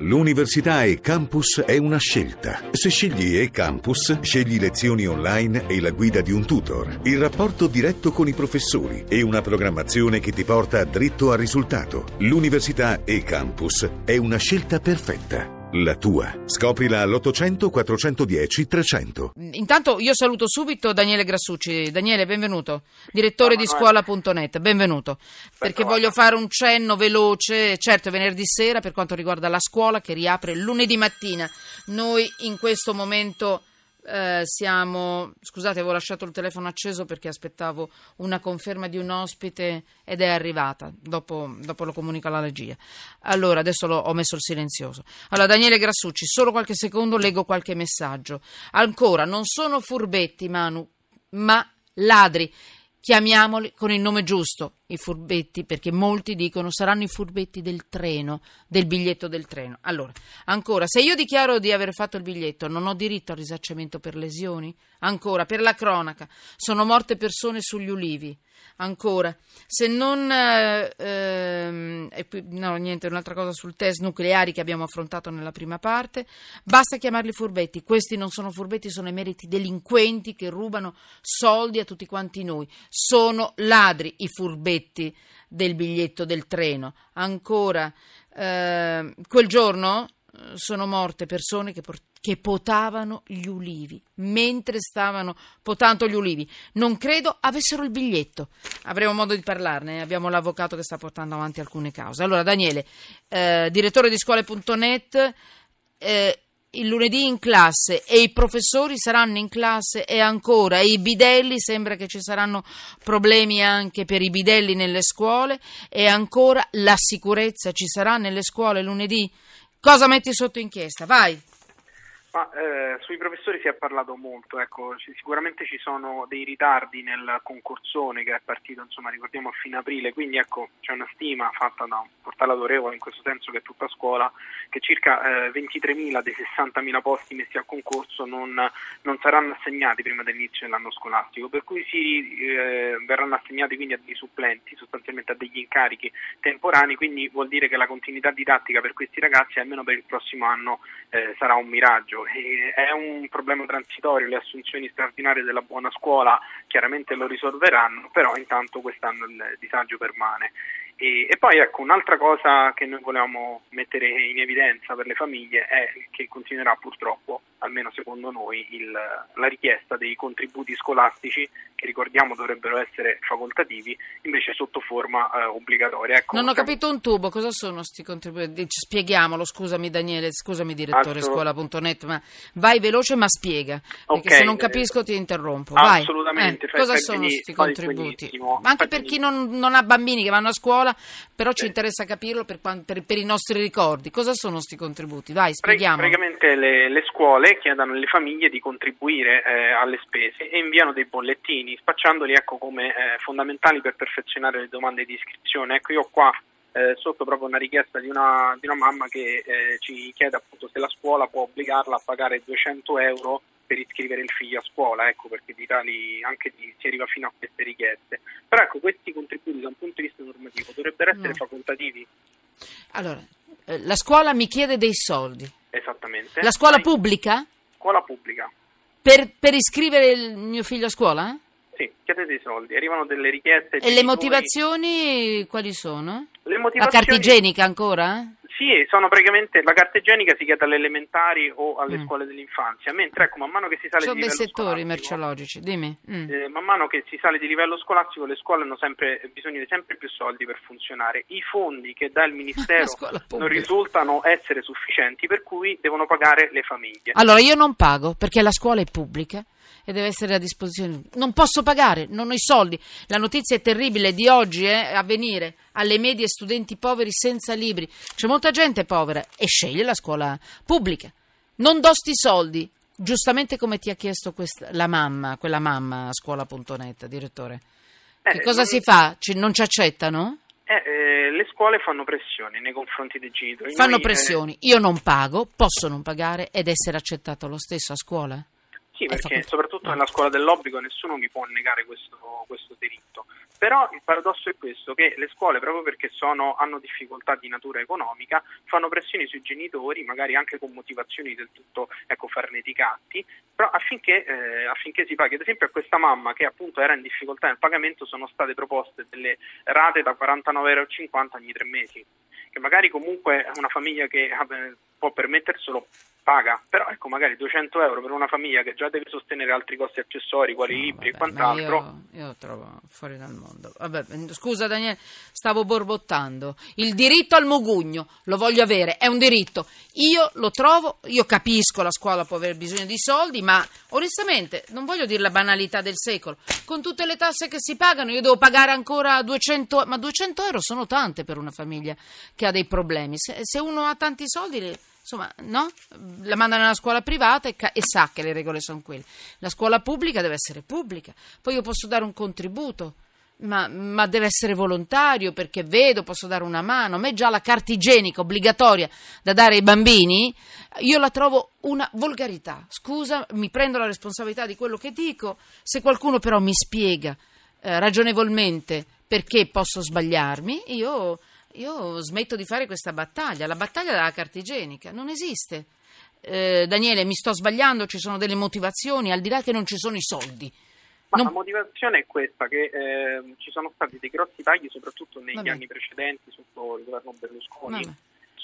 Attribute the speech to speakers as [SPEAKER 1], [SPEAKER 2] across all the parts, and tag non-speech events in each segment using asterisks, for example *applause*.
[SPEAKER 1] L'università e campus è una scelta. Se scegli e campus, scegli lezioni online e la guida di un tutor, il rapporto diretto con i professori e una programmazione che ti porta dritto al risultato. L'università e campus è una scelta perfetta. La tua. Scoprila all'800 410 300.
[SPEAKER 2] Intanto io saluto subito Daniele Grassucci. Daniele, benvenuto. Direttore di scuola.net, benvenuto. Perché voglio fare un cenno veloce, certo venerdì sera per quanto riguarda la scuola che riapre lunedì mattina. Noi in questo momento eh, siamo. Scusate, avevo lasciato il telefono acceso perché aspettavo una conferma di un ospite ed è arrivata. Dopo, dopo lo comunico alla regia. Allora, adesso lo, ho messo il silenzioso. Allora, Daniele Grassucci, solo qualche secondo leggo qualche messaggio. Ancora, non sono furbetti, Manu, ma ladri. Chiamiamoli con il nome giusto, i furbetti, perché molti dicono saranno i furbetti del treno, del biglietto del treno. Allora, ancora, se io dichiaro di aver fatto il biglietto, non ho diritto al risarcimento per lesioni? Ancora, per la cronaca, sono morte persone sugli ulivi. Ancora, se non... Eh, ehm, qui, no, niente, un'altra cosa sul test nucleari che abbiamo affrontato nella prima parte. Basta chiamarli furbetti. Questi non sono furbetti, sono emeriti delinquenti che rubano soldi a tutti quanti noi. Sono ladri i furbetti del biglietto del treno. Ancora, eh, quel giorno eh, sono morte persone che, che, potavano gli ulivi mentre stavano potando gli ulivi. Non credo avessero il biglietto. Avremo modo di parlarne. Abbiamo l'avvocato che sta portando avanti alcune cause. Allora, Daniele, eh, direttore di scuole.net. Eh, il lunedì in classe e i professori saranno in classe e ancora i bidelli, sembra che ci saranno problemi anche per i bidelli nelle scuole e ancora la sicurezza ci sarà nelle scuole lunedì. Cosa metti sotto inchiesta? Vai.
[SPEAKER 3] Ma, eh, sui professori si è parlato molto, ecco, sicuramente ci sono dei ritardi nel concorsone che è partito, insomma, ricordiamo a fine aprile, quindi ecco, c'è una stima fatta da un portale autorevole in questo senso che è tutta scuola, che circa eh, 23.000 dei 60.000 posti messi a concorso non, non, saranno assegnati prima dell'inizio dell'anno scolastico, per cui si eh, verranno assegnati quindi a dei supplenti, sostanzialmente a degli incarichi temporanei, quindi vuol dire che la continuità didattica per questi ragazzi almeno per il prossimo anno eh, sarà un miraggio è un problema transitorio, le assunzioni straordinarie della buona scuola chiaramente lo risolveranno, però intanto quest'anno il disagio permane. E, e, poi ecco un'altra cosa che noi volevamo mettere in evidenza per le famiglie è che continuerà purtroppo, almeno secondo noi, il, la richiesta dei contributi scolastici che ricordiamo dovrebbero essere facoltativi, invece sotto forma eh, obbligatoria. Ecco,
[SPEAKER 2] non ho capito un tubo, cosa sono questi contributi? Spieghiamolo, scusami Daniele, scusami direttore scuola.net, ma vai veloce ma spiega, perché okay. se non capisco ti interrompo. Vai.
[SPEAKER 3] Assolutamente.
[SPEAKER 2] Eh, cosa sono questi contributi? Ma anche per chi non, non ha bambini che vanno a scuola scuola, però ci interessa capirlo per, per, per, i nostri ricordi. Cosa sono questi contributi? Vai, spieghiamo.
[SPEAKER 3] Praticamente le, le scuole chiedono alle famiglie di contribuire eh, alle spese e inviano dei bollettini, spacciandoli ecco, come eh, fondamentali per perfezionare le domande di iscrizione. Ecco, io qua eh, sotto proprio una richiesta di una, di una mamma che eh, ci chiede appunto se la scuola può obbligarla a pagare 200 euro per iscrivere il figlio a scuola, ecco perché di tali anche di, si arriva fino a queste richieste. Però ecco, questi contributi da un punto di vista normativo dovrebbero essere no. facoltativi.
[SPEAKER 2] Allora, eh, la scuola mi chiede dei soldi.
[SPEAKER 3] Esattamente.
[SPEAKER 2] La scuola pubblica?
[SPEAKER 3] Scuola pubblica.
[SPEAKER 2] Per, per iscrivere il mio figlio a scuola?
[SPEAKER 3] Sì, chiede dei soldi, arrivano delle richieste.
[SPEAKER 2] E le motivazioni quali sono? Le motivazioni... La carta igienica ancora?
[SPEAKER 3] Sì, sono praticamente la carta igienica si chiede alle elementari o alle mm. scuole dell'infanzia, mentre ecco, man mano che si sale
[SPEAKER 2] sono
[SPEAKER 3] di livello
[SPEAKER 2] dei settori merceologici, dimmi.
[SPEAKER 3] Mm. Eh, man mano che si sale di livello scolastico le scuole hanno sempre bisogno di sempre più soldi per funzionare. I fondi che dà il *laughs* Ministero non risultano essere sufficienti, per cui devono pagare le famiglie.
[SPEAKER 2] Allora io non pago perché la scuola è pubblica e deve essere a disposizione. Non posso pagare, non ho i soldi. La notizia è terribile di oggi, eh, a venire alle medie studenti poveri senza libri. C'è molta gente povera e sceglie la scuola pubblica. Non do sti soldi, giustamente come ti ha chiesto questa, la mamma, quella mamma a scuola.net, direttore. Eh, che cosa non... si fa? Ci, non ci accettano?
[SPEAKER 3] Eh, eh, le scuole fanno pressioni nei confronti dei genitori.
[SPEAKER 2] Fanno Noi, eh, pressioni. Io non pago, posso non pagare ed essere accettato lo stesso a scuola?
[SPEAKER 3] Sì, perché soprattutto nella scuola dell'obbligo nessuno mi può negare questo, questo, diritto. Però il paradosso è questo, che le scuole, proprio perché sono, hanno difficoltà di natura economica, fanno pressioni sui genitori, magari anche con motivazioni del tutto ecco, farneticati, però affinché, eh, affinché, si paghi. Ad esempio a questa mamma che appunto era in difficoltà nel pagamento sono state proposte delle rate da 49,50 euro ogni tre mesi, che magari comunque una famiglia che eh, può permetterselo paga, però ecco magari 200 euro per una famiglia che già deve sostenere altri costi accessori, quali no, libri vabbè, e quant'altro.
[SPEAKER 2] Io, io trovo fuori dal mondo. Vabbè, scusa Daniele, stavo borbottando. Il diritto al mugugno lo voglio avere, è un diritto. Io lo trovo, io capisco la scuola può aver bisogno di soldi, ma onestamente non voglio dire la banalità del secolo. Con tutte le tasse che si pagano, io devo pagare ancora 200, ma 200 euro sono tante per una famiglia che ha dei problemi. Se, se uno ha tanti soldi insomma, no? La mandano nella scuola privata e, ca- e, sa che le regole sono quelle. La scuola pubblica deve essere pubblica. Poi io posso dare un contributo, ma, ma deve essere volontario perché vedo, posso dare una mano. A me già la carta igienica obbligatoria da dare ai bambini, io la trovo una volgarità. Scusa, mi prendo la responsabilità di quello che dico. Se qualcuno però mi spiega eh, ragionevolmente perché posso sbagliarmi, io io smetto di fare questa battaglia, la battaglia della carta igienica, non esiste. Eh, Daniele, mi sto sbagliando, ci sono delle motivazioni, al di là che non ci sono i soldi.
[SPEAKER 3] Ma non... la motivazione è questa, che eh, ci sono stati dei grossi tagli, soprattutto negli Vabbè. anni precedenti, sotto il governo Berlusconi. Vabbè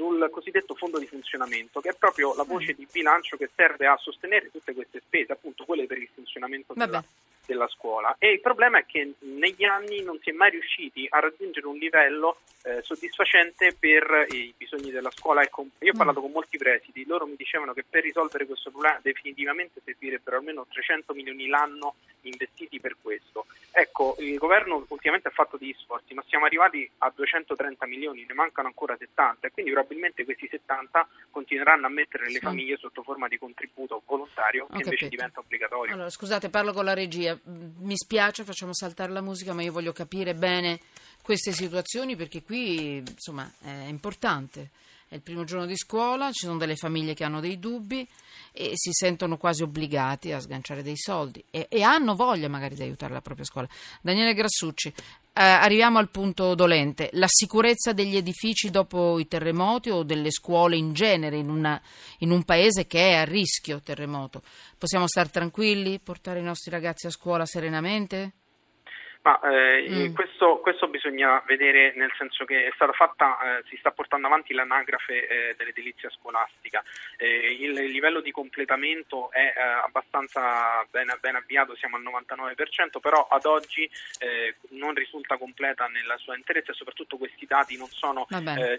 [SPEAKER 3] sul cosiddetto fondo di funzionamento, che è proprio la voce di bilancio che serve a sostenere tutte queste spese, appunto quelle per il funzionamento della, della, scuola. E il problema è che negli anni non si è mai riusciti a raggiungere un livello eh, soddisfacente per i bisogni della scuola. Ecco, io ho parlato con molti presidi, loro mi dicevano che per risolvere questo problema definitivamente servirebbero almeno 300 milioni l'anno investiti per questo. Ecco, il governo ultimamente ha fatto degli sforzi, ma siamo arrivati a 230 milioni, ne mancano ancora 70 e quindi probabilmente questi 70 continueranno a mettere le sì. famiglie sotto forma di contributo volontario che invece diventa obbligatorio.
[SPEAKER 2] Allora, scusate, parlo con la regia. Mi spiace, facciamo saltare la musica, ma io voglio capire bene queste situazioni perché qui, insomma, è importante è il primo giorno di scuola, ci sono delle famiglie che hanno dei dubbi e si sentono quasi obbligati a sganciare dei soldi e, e hanno voglia magari di aiutare la propria scuola. Daniele Grassucci, eh, arriviamo al punto dolente, la sicurezza degli edifici dopo i terremoti o delle scuole in genere in, una, in un paese che è a rischio terremoto. Possiamo stare tranquilli, portare i nostri ragazzi a scuola serenamente?
[SPEAKER 3] Ma eh, mm. questo, questo, bisogna vedere nel senso che è stata fatta, eh, si sta portando avanti l'anagrafe eh, dell'edilizia scolastica. Eh, il, livello di completamento è eh, abbastanza ben, ben, avviato, siamo al 99%, però ad oggi eh, non risulta completa nella sua interezza e soprattutto questi dati non sono,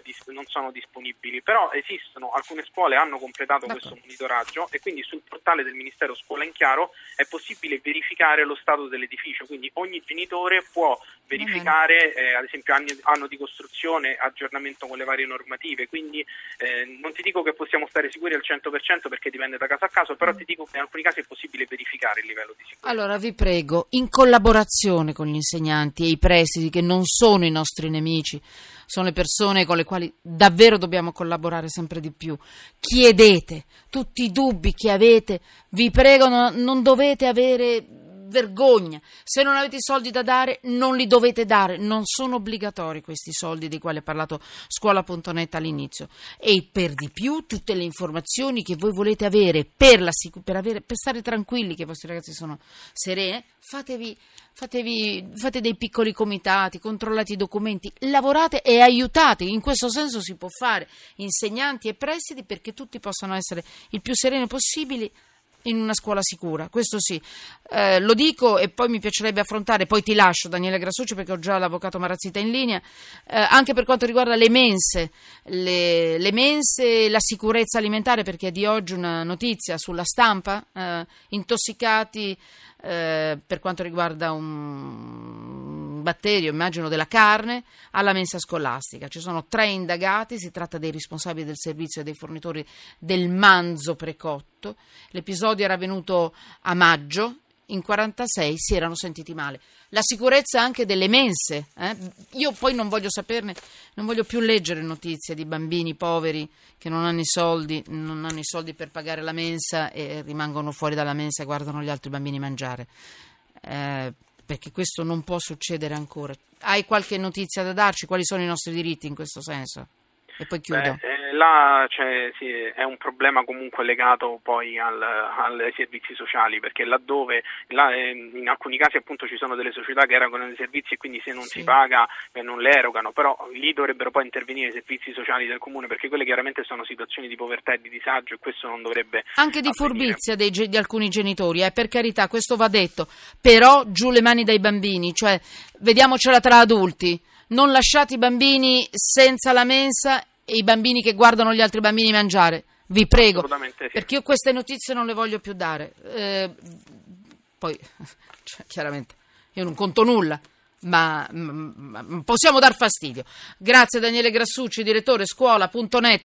[SPEAKER 3] dis, non sono disponibili. Però esistono, alcune scuole hanno completato D'accordo. questo monitoraggio e quindi sul portale del Ministero Scuola in Chiaro è possibile verificare lo stato dell'edificio, quindi ogni genitore genitore può verificare eh, ad esempio anni, anno di costruzione, aggiornamento con le varie normative, quindi eh, non ti dico che possiamo stare sicuri al 100% perché dipende da caso a caso, però ti dico che in alcuni casi è possibile verificare il livello di sicurezza.
[SPEAKER 2] Allora vi prego, in collaborazione con gli insegnanti e i presidi che non sono i nostri nemici, sono le persone con le quali davvero dobbiamo collaborare sempre di più. Chiedete tutti i dubbi che avete, vi prego, non dovete avere vergogna. Se non avete i soldi da dare, non li dovete dare. Non sono obbligatori questi soldi dei quali ha parlato scuola.net all'inizio. E per di più, tutte le informazioni che voi volete avere per, la, per, avere, per stare tranquilli che i vostri ragazzi sono sereni, fatevi, fatevi, fate dei piccoli comitati, controllate i documenti, lavorate e aiutate. In questo senso si può fare insegnanti e presidi perché tutti possano essere il più sereni possibili in una scuola sicura, questo sì. Eh, lo dico e poi mi piacerebbe affrontare, poi ti lascio Daniele Grassucci perché ho già l'avvocato Marazzita in linea, eh, anche per quanto riguarda le mense, le, le mense la sicurezza alimentare perché è di oggi una notizia sulla stampa, eh, intossicati eh, per quanto riguarda un batterio, immagino della carne, alla mensa scolastica. Ci sono tre indagati, si tratta dei responsabili del servizio e dei fornitori del manzo precotto. L'episodio era avvenuto a maggio in 46 si erano sentiti male. La sicurezza anche delle mense. Eh? Io poi non voglio saperne, non voglio più leggere notizie di bambini poveri che non hanno i soldi, non hanno i soldi per pagare la mensa e rimangono fuori dalla mensa e guardano gli altri bambini mangiare. Eh, perché questo non può succedere ancora. Hai qualche notizia da darci? Quali sono i nostri diritti in questo senso? E poi chiudo.
[SPEAKER 3] Beh, eh, là cioè, sì, è un problema comunque legato poi al, ai servizi sociali, perché laddove là, eh, in alcuni casi appunto ci sono delle società che erogano dei servizi e quindi se non sì. si paga eh, non le erogano, però lì dovrebbero poi intervenire i servizi sociali del comune, perché quelle chiaramente sono situazioni di povertà e di disagio e questo non dovrebbe
[SPEAKER 2] Anche di avvenire. furbizia dei, di alcuni genitori, eh, per carità, questo va detto, però giù le mani dai bambini, cioè vediamocela tra adulti non lasciate i bambini senza la mensa e i bambini che guardano gli altri bambini mangiare. Vi prego, sì. perché io queste notizie non le voglio più dare. Eh, poi, *laughs* cioè, chiaramente, io non conto nulla. Ma, ma possiamo dar fastidio. Grazie Daniele Grassucci, direttore scuola.net.